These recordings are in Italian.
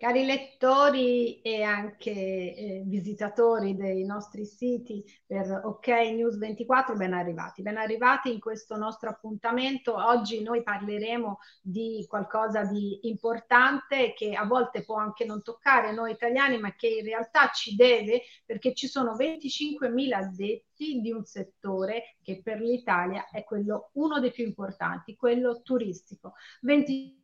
Cari lettori e anche eh, visitatori dei nostri siti per OK News 24, ben arrivati. Ben arrivati in questo nostro appuntamento. Oggi noi parleremo di qualcosa di importante che a volte può anche non toccare noi italiani, ma che in realtà ci deve perché ci sono 25.000 addetti di un settore che per l'Italia è quello uno dei più importanti, quello turistico. 20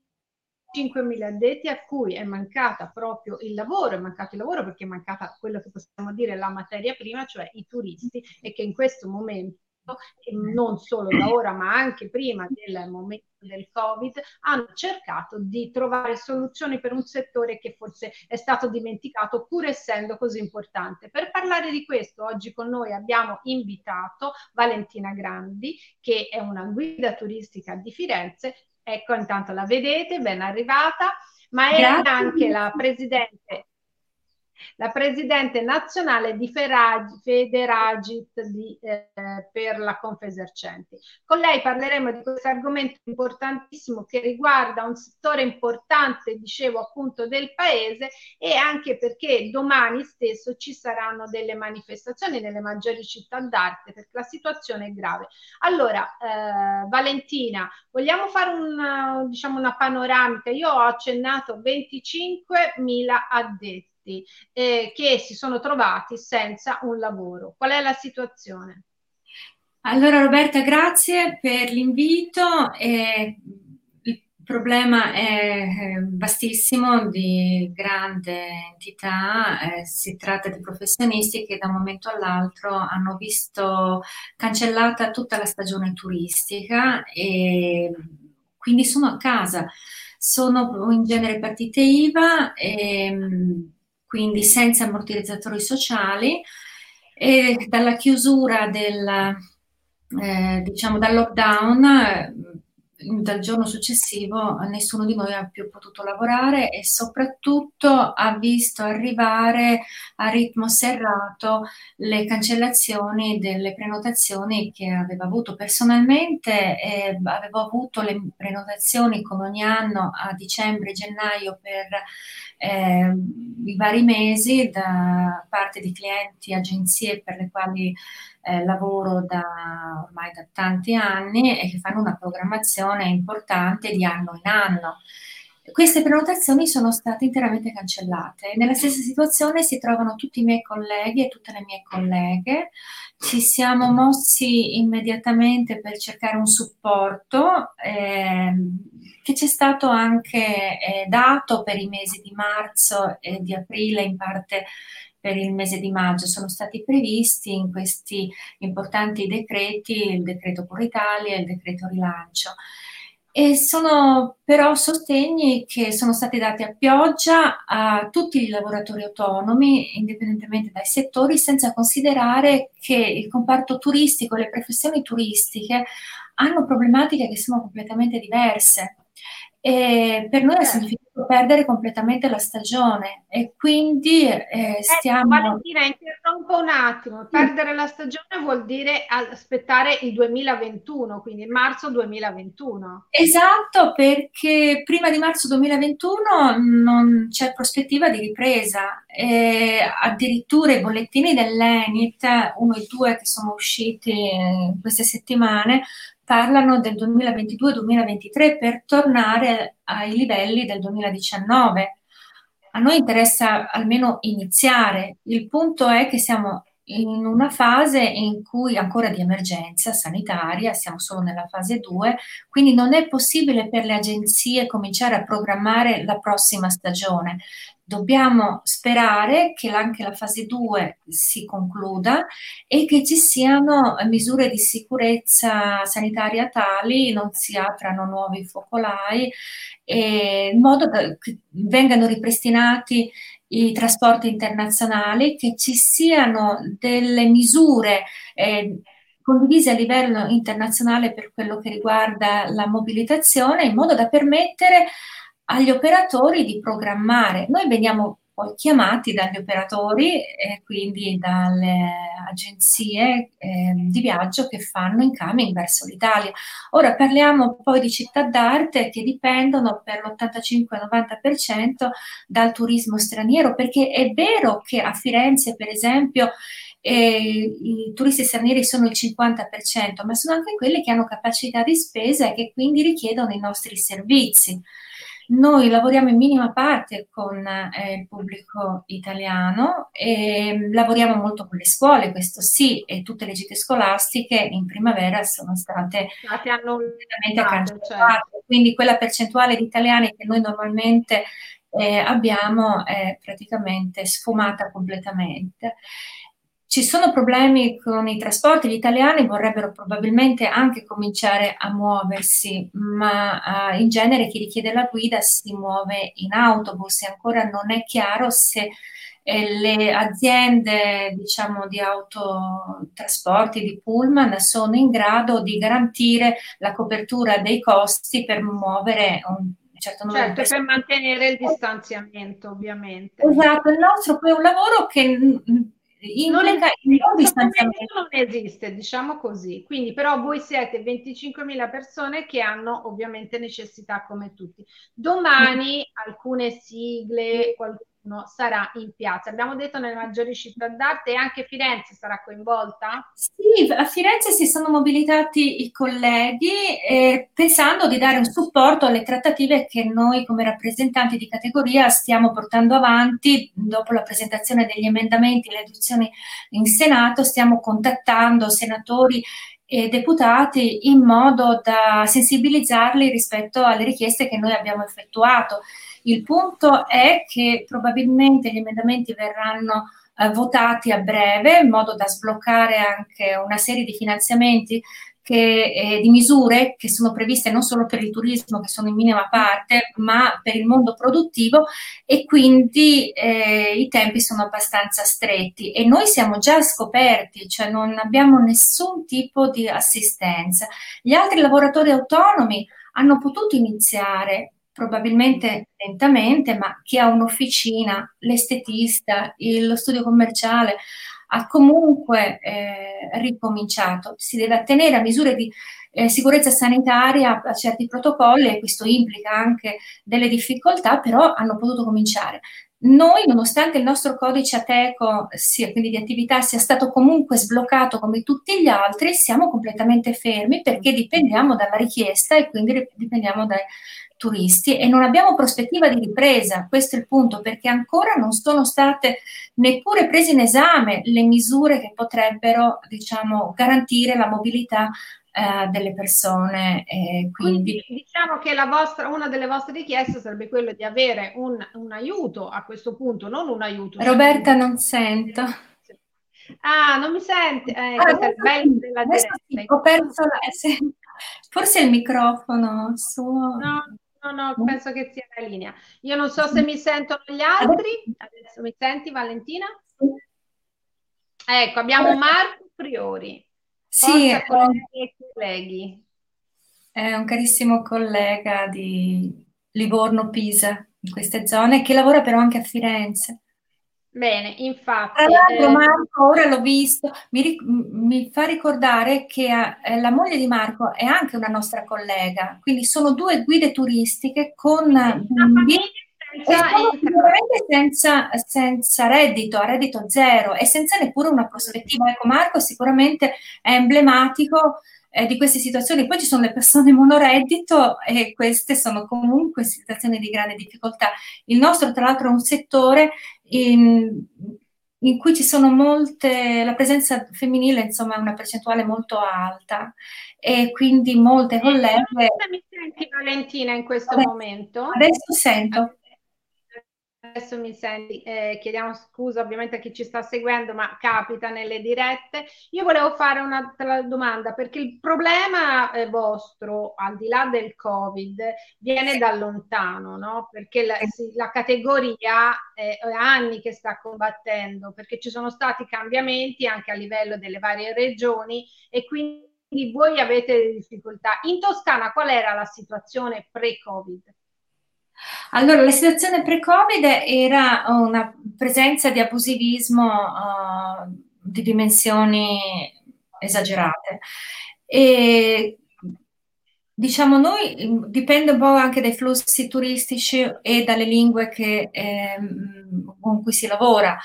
5.000 addetti a cui è mancata proprio il lavoro, è mancato il lavoro perché è mancata quello che possiamo dire la materia prima, cioè i turisti e che in questo momento non solo da ora ma anche prima del momento del Covid hanno cercato di trovare soluzioni per un settore che forse è stato dimenticato pur essendo così importante. Per parlare di questo oggi con noi abbiamo invitato Valentina Grandi che è una guida turistica di Firenze Ecco, intanto la vedete, ben arrivata, ma è anche la presidente la presidente nazionale di Federagit di, eh, per la Confesercenti. Con lei parleremo di questo argomento importantissimo che riguarda un settore importante, dicevo appunto, del paese e anche perché domani stesso ci saranno delle manifestazioni nelle maggiori città d'arte perché la situazione è grave. Allora, eh, Valentina, vogliamo fare un, diciamo, una panoramica? Io ho accennato 25.000 addetti addetti eh, che si sono trovati senza un lavoro. Qual è la situazione? Allora Roberta, grazie per l'invito. Eh, il problema è vastissimo, di grande entità, eh, si tratta di professionisti che da un momento all'altro hanno visto cancellata tutta la stagione turistica e quindi sono a casa. Sono in genere partite IVA e quindi senza ammortizzatori sociali, e dalla chiusura del, eh, diciamo, dal lockdown dal giorno successivo nessuno di noi ha più potuto lavorare e soprattutto ha visto arrivare a ritmo serrato le cancellazioni delle prenotazioni che aveva avuto personalmente. Eh, avevo avuto le prenotazioni come ogni anno a dicembre, gennaio per eh, i vari mesi da parte di clienti, agenzie per le quali eh, lavoro da ormai da tanti anni e che fanno una programmazione importante di anno in anno. Queste prenotazioni sono state interamente cancellate. Nella stessa situazione si trovano tutti i miei colleghi e tutte le mie colleghe. Ci siamo mossi immediatamente per cercare un supporto eh, che ci è stato anche eh, dato per i mesi di marzo e di aprile, in parte per il mese di maggio sono stati previsti in questi importanti decreti, il decreto Cura Italia e il decreto rilancio. E sono però sostegni che sono stati dati a pioggia a tutti i lavoratori autonomi, indipendentemente dai settori, senza considerare che il comparto turistico le professioni turistiche hanno problematiche che sono completamente diverse. E per noi ha certo. significato perdere completamente la stagione e quindi eh, eh stiamo... Eh, Valentina, interrompo un attimo. Perdere la stagione vuol dire aspettare il 2021, quindi marzo 2021. Esatto, perché prima di marzo 2021 non c'è prospettiva di ripresa. E addirittura i bollettini dell'Enit, uno e due che sono usciti in queste settimane, parlano del 2022-2023 per tornare ai livelli del 2019. A noi interessa almeno iniziare. Il punto è che siamo in una fase in cui ancora di emergenza sanitaria, siamo solo nella fase 2, quindi non è possibile per le agenzie cominciare a programmare la prossima stagione dobbiamo sperare che anche la fase 2 si concluda e che ci siano misure di sicurezza sanitaria tali, non si aprano nuovi focolai, in modo che vengano ripristinati i trasporti internazionali, che ci siano delle misure eh, condivise a livello internazionale per quello che riguarda la mobilitazione, in modo da permettere agli operatori di programmare. Noi veniamo poi chiamati dagli operatori e quindi dalle agenzie eh, di viaggio che fanno incoming verso l'Italia. Ora parliamo poi di città d'arte che dipendono per l'85-90% dal turismo straniero, perché è vero che a Firenze, per esempio, eh, i turisti stranieri sono il 50%, ma sono anche quelli che hanno capacità di spesa e che quindi richiedono i nostri servizi. Noi lavoriamo in minima parte con eh, il pubblico italiano e lavoriamo molto con le scuole, questo sì, e tutte le gite scolastiche in primavera sono state completamente cancellate. Certo. Quindi quella percentuale di italiani che noi normalmente eh, abbiamo è praticamente sfumata completamente. Ci sono problemi con i trasporti, gli italiani vorrebbero probabilmente anche cominciare a muoversi, ma uh, in genere chi richiede la guida si muove in autobus e ancora non è chiaro se eh, le aziende diciamo, di autotrasporti, di pullman, sono in grado di garantire la copertura dei costi per muovere un certo, certo per mantenere il distanziamento ovviamente. Esatto, il nostro poi è un lavoro che implica il non distanziamento. Non esiste, diciamo così. Quindi, però, voi siete 25.000 persone che hanno ovviamente necessità come tutti. Domani mm. alcune sigle, qualcuno sarà in piazza. Abbiamo detto nelle maggiori città d'arte e anche Firenze sarà coinvolta? Sì, a Firenze si sono mobilitati i colleghi eh, pensando di dare un supporto alle trattative che noi come rappresentanti di categoria stiamo portando avanti dopo la presentazione degli emendamenti e le adozioni in Senato, stiamo contattando senatori e deputati in modo da sensibilizzarli rispetto alle richieste che noi abbiamo effettuato. Il punto è che probabilmente gli emendamenti verranno eh, votati a breve in modo da sbloccare anche una serie di finanziamenti che, eh, di misure che sono previste non solo per il turismo, che sono in minima parte, ma per il mondo produttivo e quindi eh, i tempi sono abbastanza stretti e noi siamo già scoperti, cioè non abbiamo nessun tipo di assistenza. Gli altri lavoratori autonomi hanno potuto iniziare probabilmente lentamente, ma chi ha un'officina, l'estetista, il, lo studio commerciale, ha comunque eh, ricominciato. Si deve attenere a misure di eh, sicurezza sanitaria, a certi protocolli e questo implica anche delle difficoltà, però hanno potuto cominciare. Noi, nonostante il nostro codice ATECO, sia, quindi di attività, sia stato comunque sbloccato come tutti gli altri, siamo completamente fermi perché dipendiamo dalla richiesta e quindi dipendiamo dai, turisti e non abbiamo prospettiva di ripresa, questo è il punto, perché ancora non sono state neppure prese in esame le misure che potrebbero, diciamo, garantire la mobilità eh, delle persone. Eh, quindi... quindi... diciamo che vostra, una delle vostre richieste sarebbe quello di avere un, un aiuto a questo punto, non un aiuto. Roberta, non sento. Ah, non mi senti? Eh, ah, è bello della diretta. Sì, ho perso la... Forse il microfono suo. No, No, no, penso che sia la linea. Io non so se mi sentono gli altri. Adesso mi senti, Valentina? Ecco, abbiamo Marco Priori. Sì, è, colleghi. È un carissimo collega di Livorno-Pisa, in queste zone, che lavora però anche a Firenze. Bene, infatti. Tra l'altro, eh, Marco, ora l'ho visto, mi, mi fa ricordare che eh, la moglie di Marco è anche una nostra collega, quindi sono due guide turistiche con bimbi senza, senza, reddito, a reddito zero e senza neppure una prospettiva. Ecco, Marco sicuramente è emblematico eh, di queste situazioni. Poi ci sono le persone monoreddito e queste sono comunque situazioni di grande difficoltà. Il nostro, tra l'altro, è un settore in, in cui ci sono molte, la presenza femminile insomma è una percentuale molto alta e quindi molte colleghe... Mi senti Valentina in questo adesso, momento? Adesso sento adesso mi senti, eh, chiediamo scusa ovviamente a chi ci sta seguendo, ma capita nelle dirette. Io volevo fare un'altra domanda perché il problema eh, vostro, al di là del Covid, viene da lontano, no? Perché la, la categoria eh, è anni che sta combattendo, perché ci sono stati cambiamenti anche a livello delle varie regioni e quindi voi avete difficoltà. In Toscana qual era la situazione pre-Covid? Allora, la situazione pre-Covid era una presenza di abusivismo uh, di dimensioni esagerate. E diciamo noi dipende un po' anche dai flussi turistici e dalle lingue che, eh, con cui si lavora.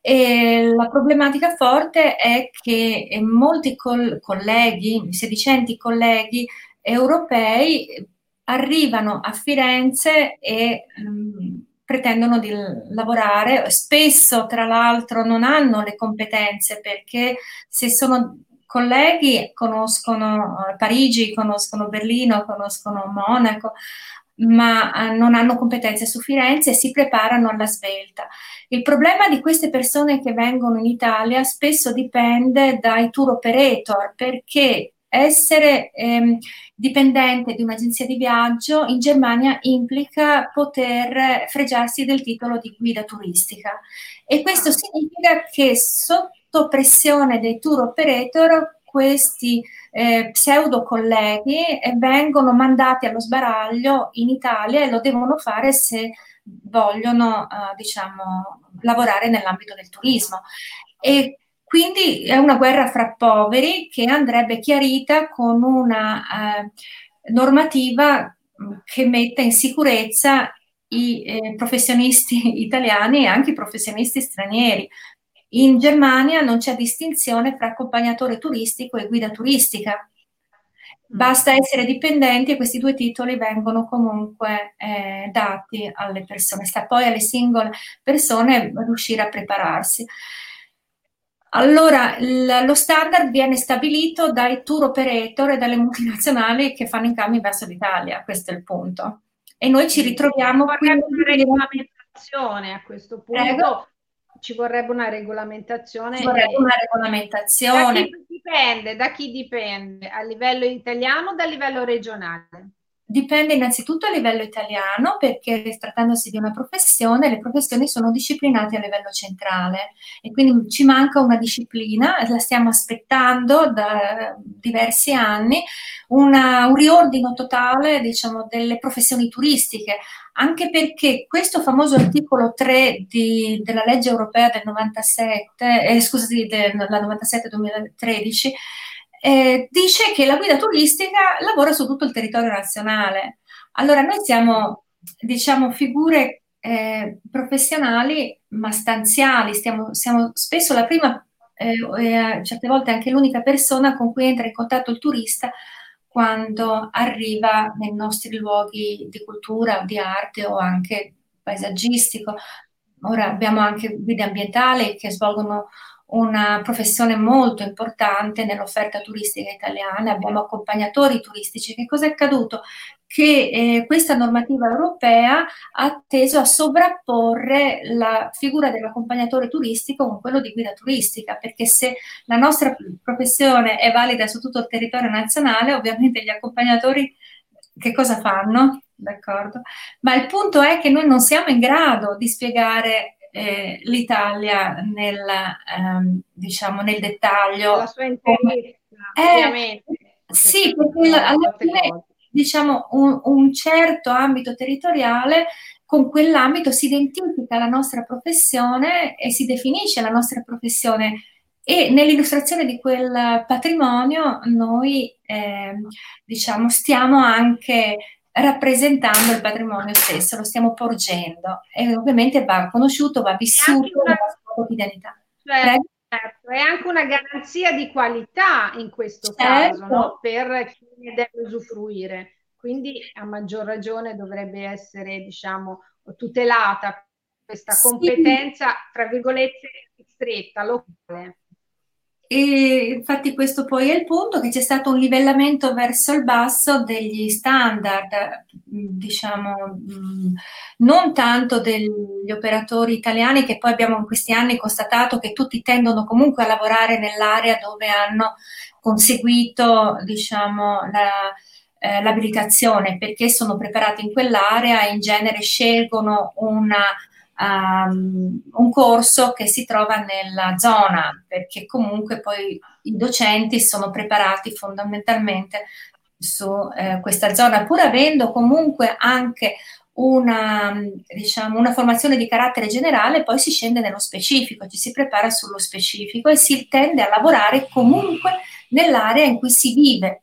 E la problematica forte è che molti col- colleghi, sedicenti colleghi europei arrivano a Firenze e mh, mm, pretendono di lavorare, spesso tra l'altro non hanno le competenze perché se sono colleghi conoscono eh, Parigi, conoscono Berlino, conoscono Monaco, ma eh, non hanno competenze su Firenze e si preparano alla svelta. Il problema di queste persone che vengono in Italia spesso dipende dai tour operator perché essere ehm, dipendente di un'agenzia di viaggio in Germania implica poter fregiarsi del titolo di guida turistica. E questo significa che sotto pressione dei tour operator questi eh, pseudo colleghi eh, vengono mandati allo sbaraglio in Italia e lo devono fare se vogliono eh, diciamo lavorare nell'ambito del turismo. E quindi è una guerra fra poveri che andrebbe chiarita con una eh, normativa che metta in sicurezza i eh, professionisti italiani e anche i professionisti stranieri. In Germania non c'è distinzione fra accompagnatore turistico e guida turistica. Basta essere dipendenti e questi due titoli vengono comunque eh, dati alle persone. Sta poi alle singole persone riuscire a prepararsi. Allora, l- lo standard viene stabilito dai tour operator e dalle multinazionali che fanno incambi verso l'Italia, questo è il punto. E noi ci ritroviamo qui. Una regolamentazione a questo punto. Prego. Ci vorrebbe una regolamentazione. Ci vorrebbe una regolamentazione. Da chi dipende? Da chi dipende? A livello italiano o a livello regionale? Dipende innanzitutto a livello italiano perché trattandosi di una professione, le professioni sono disciplinate a livello centrale e quindi ci manca una disciplina, la stiamo aspettando da diversi anni, una, un riordino totale diciamo, delle professioni turistiche, anche perché questo famoso articolo 3 di, della legge europea del 97, eh, scusate, della 97-2013, eh, dice che la guida turistica lavora su tutto il territorio nazionale. Allora noi siamo, diciamo, figure eh, professionali ma stanziali, stiamo, siamo spesso la prima, eh, certe volte anche l'unica persona con cui entra in contatto il turista quando arriva nei nostri luoghi di cultura, di arte o anche paesaggistico. Ora abbiamo anche guide ambientali che svolgono una professione molto importante nell'offerta turistica italiana, abbiamo accompagnatori turistici. Che cosa è accaduto? Che eh, questa normativa europea ha teso a sovrapporre la figura dell'accompagnatore turistico con quello di guida turistica, perché se la nostra professione è valida su tutto il territorio nazionale, ovviamente gli accompagnatori che cosa fanno? D'accordo? Ma il punto è che noi non siamo in grado di spiegare eh, l'Italia nel, ehm, diciamo, nel dettaglio. La sua intervista, eh, ovviamente. Sì, perché alla fine diciamo un, un certo ambito territoriale con quell'ambito si identifica la nostra professione e si definisce la nostra professione e nell'illustrazione di quel patrimonio noi eh, diciamo stiamo anche rappresentando il patrimonio stesso, lo stiamo porgendo e ovviamente va conosciuto, va vissuto nella sua quotidianità. Certo, certo, è anche una garanzia di qualità in questo certo. caso no? per chi ne deve usufruire. Quindi a maggior ragione dovrebbe essere, diciamo, tutelata questa competenza, sì. tra virgolette, stretta, locale. E infatti questo poi è il punto che c'è stato un livellamento verso il basso degli standard, diciamo, non tanto degli operatori italiani che poi abbiamo in questi anni constatato che tutti tendono comunque a lavorare nell'area dove hanno conseguito, diciamo, la, eh, l'abilitazione perché sono preparati in quell'area e in genere scelgono una um, un corso che si trova nella zona, perché comunque poi i docenti sono preparati fondamentalmente su eh, questa zona, pur avendo comunque anche una, diciamo, una formazione di carattere generale, poi si scende nello specifico, ci si prepara sullo specifico e si tende a lavorare comunque nell'area in cui si vive,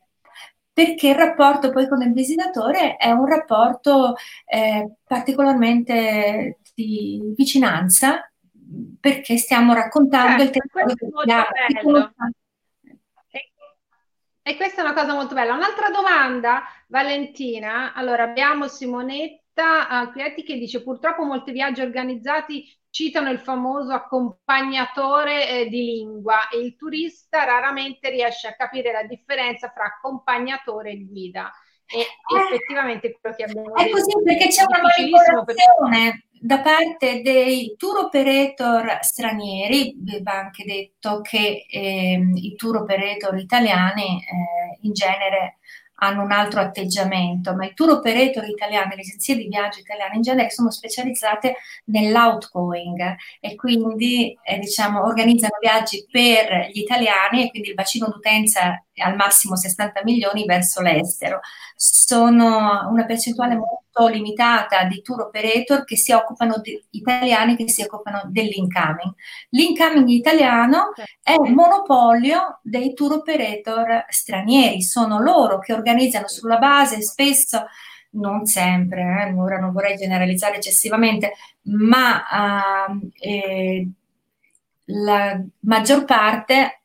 perché il rapporto poi con il visitatore è un rapporto eh, particolarmente di vicinanza, perché stiamo raccontando certo, il territorio che abbiamo. E questa è una cosa molto bella. Un'altra domanda, Valentina. Allora, abbiamo Simonetta Alpietti che dice purtroppo molti viaggi organizzati citano il famoso accompagnatore eh, di lingua e il turista raramente riesce a capire la differenza fra accompagnatore e guida. E eh, effettivamente quello che abbiamo è detto. Così perché c'è una manipolazione da parte dei tour operator stranieri, va anche detto che eh, i tour operator italiani eh, in genere hanno un altro atteggiamento, ma i tour operator italiani, le agenzie di viaggio italiane in genere sono specializzate nell'outgoing e quindi eh, diciamo, organizzano viaggi per gli italiani e quindi il bacino d'utenza è al massimo 60 milioni verso l'estero. Sono una percentuale molto limitata di tour operator che si occupano di italiani che si occupano dell'incoming. L'incoming italiano è un monopolio dei tour operator stranieri, sono loro che organizzano sulla base spesso non sempre, eh, ora non vorrei generalizzare eccessivamente, ma uh, eh, la maggior parte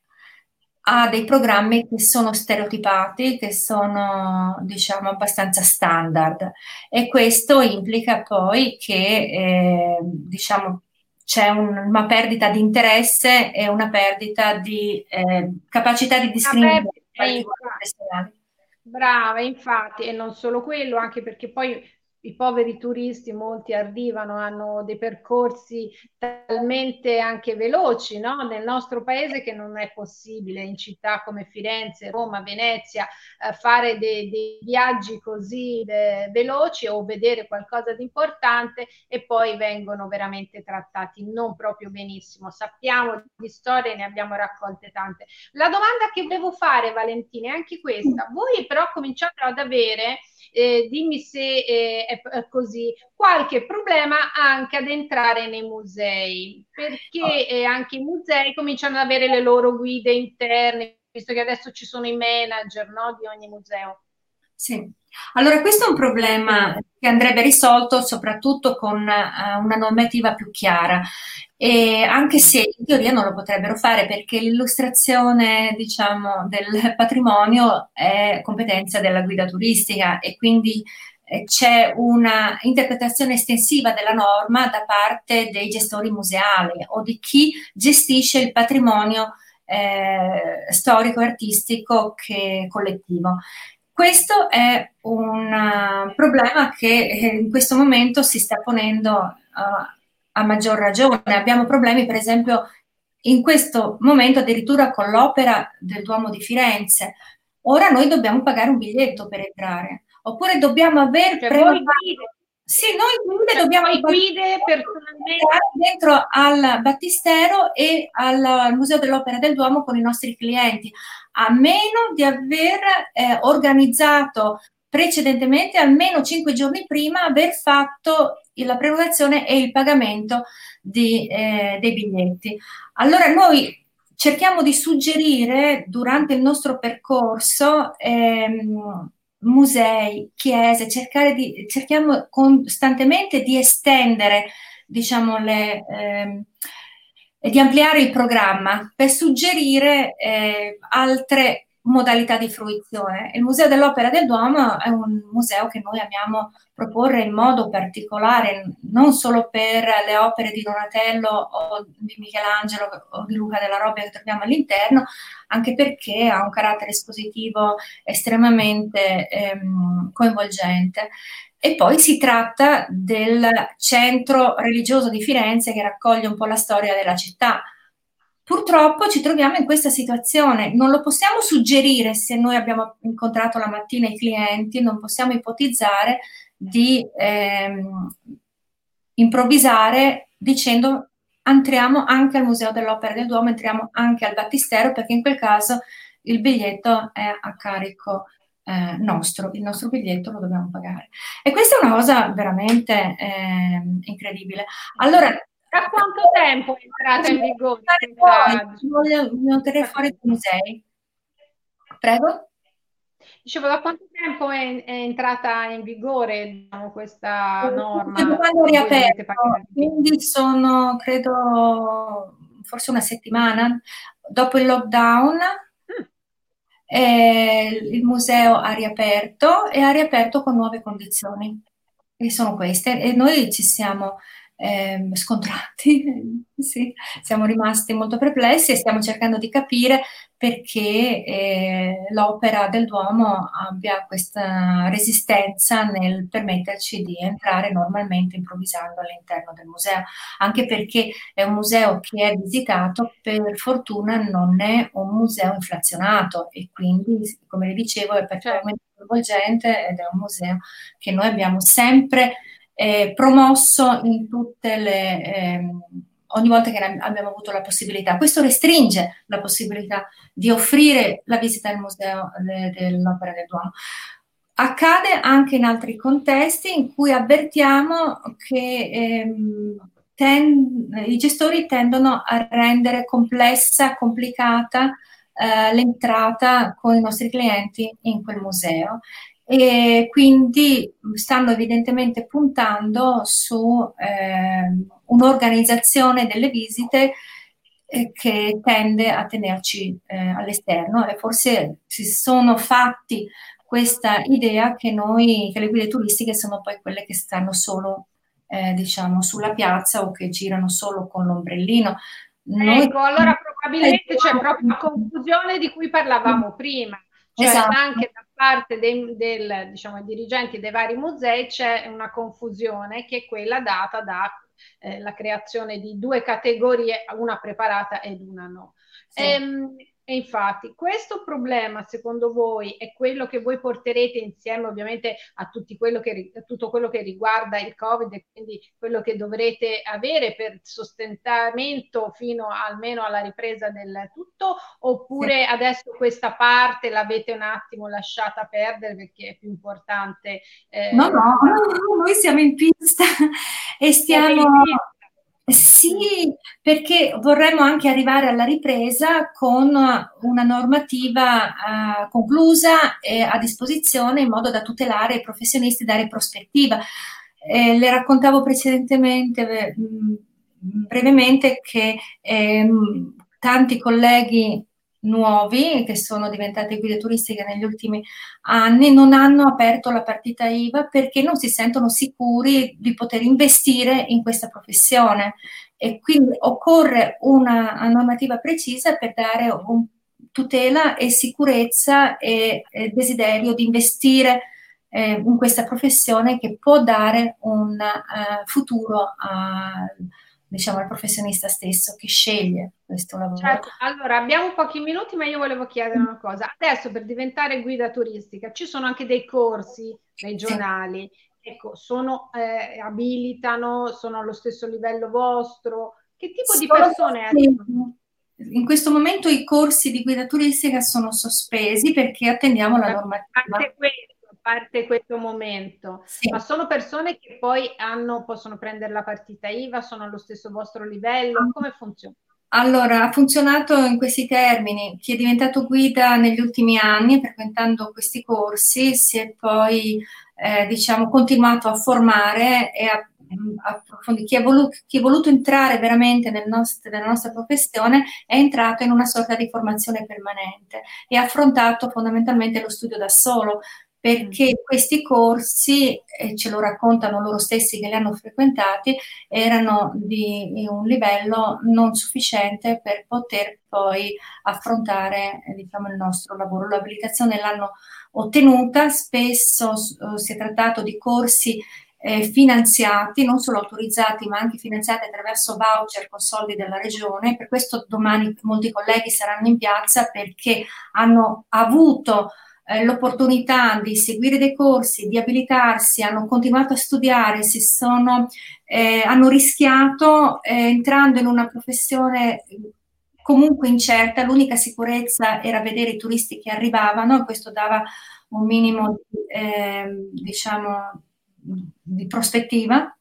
ha dei programmi che sono stereotipati, che sono diciamo abbastanza standard e questo implica poi che eh, diciamo c'è un, una perdita di interesse e una perdita di eh, capacità di discriminare. Brava, infatti, e non solo quello, anche perché poi i poveri turisti, molti arrivano, hanno dei percorsi talmente anche veloci no? nel nostro paese che non è possibile in città come Firenze, Roma, Venezia eh, fare dei, dei, viaggi così eh, veloci o vedere qualcosa di importante e poi vengono veramente trattati non proprio benissimo. Sappiamo di storie, ne abbiamo raccolte tante. La domanda che volevo fare, Valentina, è anche questa. Voi però cominciate ad avere eh, dimmi se eh, è, così, qualche problema anche ad entrare nei musei, perché eh, anche i musei cominciano ad avere le loro guide interne, visto che adesso ci sono i manager no, di ogni museo. Sì, allora questo è un problema che andrebbe risolto soprattutto con uh, una normativa più chiara e anche se in teoria non lo potrebbero fare perché l'illustrazione diciamo, del patrimonio è competenza della guida turistica e quindi eh, c'è una interpretazione estensiva della norma da parte dei gestori museali o di chi gestisce il patrimonio eh, storico e artistico che collettivo. Questo è un uh, problema che eh, in questo momento si sta ponendo uh, a maggior ragione. Abbiamo problemi, per esempio, in questo momento addirittura con l'opera del Duomo di Firenze. Ora noi dobbiamo pagare un biglietto per entrare, oppure dobbiamo aver cioè, prenotato... Sì, noi guide cioè, dobbiamo guide personalmente dentro al Battistero e al Museo dell'Opera del Duomo con i nostri clienti, a meno di aver eh, organizzato precedentemente, almeno cinque giorni prima, aver fatto la prenotazione e il pagamento di, eh, dei biglietti. Allora noi cerchiamo di suggerire durante il nostro percorso ehm, musei, chiese, di, cerchiamo costantemente di estendere diciamo, le, ehm, di ampliare il programma per suggerire eh, altre modalità di fruizione. Il Museo dell'Opera del Duomo è un museo che noi amiamo proporre in modo particolare, non solo per le opere di Donatello o di Michelangelo o di Luca della Robbia che troviamo all'interno, anche perché ha un carattere espositivo estremamente ehm, coinvolgente. E poi si tratta del centro religioso di Firenze che raccoglie un po' la storia della città Purtroppo ci troviamo in questa situazione, non lo possiamo suggerire se noi abbiamo incontrato la mattina i clienti, non possiamo ipotizzare di ehm, improvvisare dicendo entriamo anche al Museo dell'Opera del Duomo, entriamo anche al Battistero perché in quel caso il biglietto è a carico eh, nostro, il nostro biglietto lo dobbiamo pagare. E questa è una cosa veramente eh, incredibile. Allora, da quanto tempo è entrata in vigore? Voglio, voglio tenere fuori i musei. Prego? Dicevo, da quanto tempo è, è entrata in vigore diciamo, questa norma? Quando è riaperto, quindi sono, credo, forse una settimana dopo il lockdown eh, il museo ha riaperto e ha riaperto con nuove condizioni, che sono queste, e noi ci siamo eh, scontrati, sì, siamo rimasti molto perplessi e stiamo cercando di capire perché eh, l'opera del Duomo abbia questa resistenza nel permetterci di entrare normalmente improvvisando all'interno del museo, anche perché è un museo che è visitato, per fortuna non è un museo inflazionato e quindi, come vi dicevo, è perfettamente coinvolgente ed è un museo che noi abbiamo sempre eh, promosso in tutte le... Eh, ogni volta che abbiamo avuto la possibilità. Questo restringe la possibilità di offrire la visita al museo dell'opera del Duomo. Accade anche in altri contesti in cui avvertiamo che ehm, ten, i gestori tendono a rendere complessa, complicata eh, l'entrata con i nostri clienti in quel museo e quindi stanno evidentemente puntando su eh, un'organizzazione delle visite eh, che tende a tenerci eh, all'esterno. E forse si sono fatti questa idea che noi, che le guide turistiche sono poi quelle che stanno solo eh, diciamo sulla piazza o che girano solo con l'ombrellino. Noi ecco, allora probabilmente c'è proprio la confusione di cui parlavamo prima cioè esatto. anche da parte dei del, diciamo, dirigenti dei vari musei c'è una confusione che è quella data dalla eh, creazione di due categorie, una preparata ed una no. Sì. Ehm, e infatti questo problema, secondo voi, è quello che voi porterete insieme ovviamente a, quello che, a, tutto quello che riguarda il Covid e quindi quello che dovrete avere per sostentamento fino almeno alla ripresa del tutto, oppure sì. adesso questa parte l'avete un attimo lasciata perdere perché è più importante? Eh, no, no, noi siamo in pista e stiamo... Sì, perché vorremmo anche arrivare alla ripresa con una normativa uh, conclusa e a disposizione in modo da tutelare i professionisti e dare prospettiva. Eh, le raccontavo precedentemente, mh, mm, brevemente, che eh, tanti colleghi nuovi che sono diventate guide turistiche negli ultimi anni non hanno aperto la partita IVA perché non si sentono sicuri di poter investire in questa professione. E quindi occorre una normativa precisa per dare un, tutela e sicurezza e, e desiderio di investire eh, in questa professione che può dare un uh, futuro al diciamo, al professionista stesso che sceglie questo lavoro. Certo. Allora, abbiamo pochi minuti, ma io volevo chiedere una cosa. Adesso per diventare guida turistica ci sono anche dei corsi regionali. Sì. Ecco, sono, eh, abilitano, sono allo stesso livello vostro? Che tipo sono di persone arrivano? In questo momento i corsi di guida turistica sono sospesi perché attendiamo la normativa. Anche questo parte questo momento, sì. ma sono persone che poi hanno, possono prendere la partita IVA, sono allo stesso vostro livello, ah. come funziona? Allora, ha funzionato in questi termini. Chi è diventato guida negli ultimi anni, frequentando questi corsi, si è poi, eh, diciamo, continuato a formare e a chi è, voluto, chi è voluto entrare veramente nel nostro, nella nostra professione è entrato in una sorta di formazione permanente e ha affrontato fondamentalmente lo studio da solo, perché mm. questi corsi, e ce lo raccontano loro stessi che li hanno frequentati, erano di un livello non sufficiente per poter poi affrontare diciamo, il nostro lavoro. L'abilitazione l'hanno ottenuta, spesso uh, si è trattato di corsi eh, finanziati, non solo autorizzati, ma anche finanziati attraverso voucher con soldi della regione. Per questo domani molti colleghi saranno in piazza perché hanno avuto eh, l'opportunità di seguire dei corsi, di abilitarsi, hanno continuato a studiare, si sono, eh, hanno rischiato eh, entrando in una professione comunque incerta, l'unica sicurezza era vedere i turisti che arrivavano e questo dava un minimo eh, diciamo, di prospettiva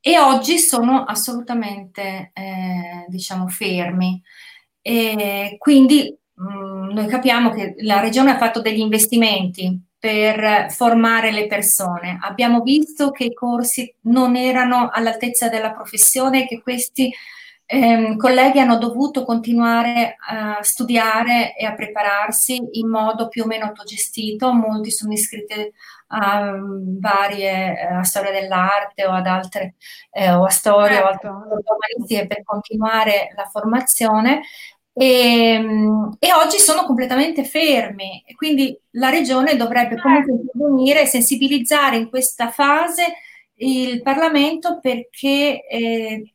e oggi sono assolutamente eh, diciamo, fermi. E quindi mh, mm, noi capiamo che la regione ha fatto degli investimenti per formare le persone. Abbiamo visto che i corsi non erano all'altezza della professione, che questi ehm, colleghi hanno dovuto continuare a studiare e a prepararsi in modo più o meno autogestito. Molti sono iscritti a varie eh, a storia dell'arte o ad altre eh, o a storia certo. o altre per continuare la formazione e, ehm, e, oggi sono completamente fermi. Quindi la regione dovrebbe comunque certo. intervenire e sensibilizzare in questa fase il Parlamento perché eh,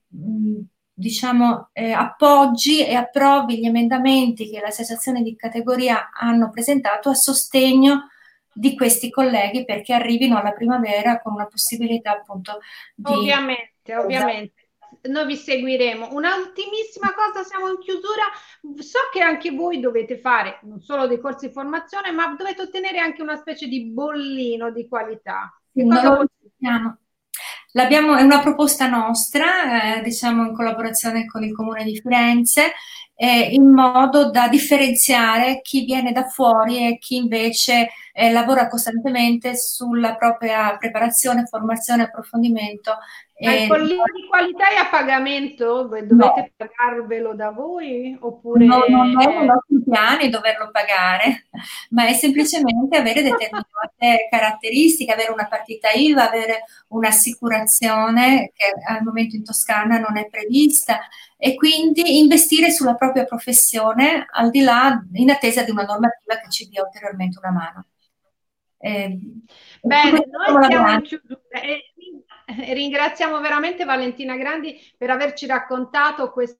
diciamo, eh, appoggi e approvi gli emendamenti che le associazioni di categoria hanno presentato a sostegno di questi colleghi perché arrivino alla primavera con una possibilità appunto di... Ovviamente, ovviamente. Noi vi seguiremo. Un'ultimissima cosa, siamo in chiusura. So che anche voi dovete fare non solo dei corsi di formazione, ma dovete ottenere anche una specie di bollino di qualità. Che dire? L'abbiamo, è una proposta nostra, eh, diciamo in collaborazione con il Comune di Firenze, eh, in modo da differenziare chi viene da fuori e chi invece eh, lavora costantemente sulla propria preparazione, formazione, approfondimento ma il collino di qualità è a pagamento? Dovete no. pagarvelo da voi? Oppure... No, non è nei nostri piani doverlo pagare, ma è semplicemente avere determinate caratteristiche, avere una partita IVA, avere un'assicurazione che al momento in Toscana non è prevista e quindi investire sulla propria professione al di là, in attesa di una normativa che ci dia ulteriormente una mano. Eh, Bene, noi siamo in chiusura. ringraziamo veramente Valentina Grandi per averci raccontato questa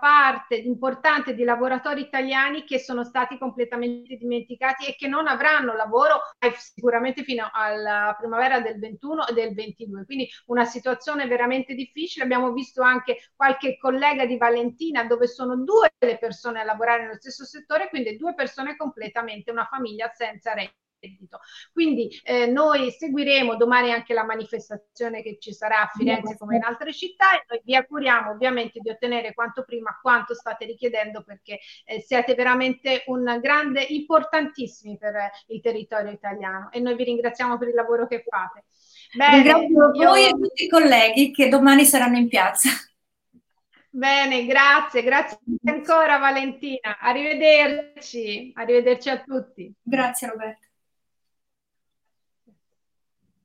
parte importante di lavoratori italiani che sono stati completamente dimenticati e che non avranno lavoro sicuramente fino alla primavera del 21 e del 22. Quindi una situazione veramente difficile. Abbiamo visto anche qualche collega di Valentina dove sono due le persone a lavorare nello stesso settore, quindi due persone completamente, una famiglia senza reddito. Quindi eh, noi seguiremo domani anche la manifestazione che ci sarà a Firenze come in altre città e noi vi auguriamo ovviamente di ottenere quanto prima quanto state richiedendo perché eh, siete veramente un grande, importantissimi per il territorio italiano e noi vi ringraziamo per il lavoro che fate. Bene, Ringrazio io... voi e tutti i colleghi che domani saranno in piazza. Bene, grazie, grazie ancora Valentina. Arrivederci, arrivederci a tutti. Grazie Roberta.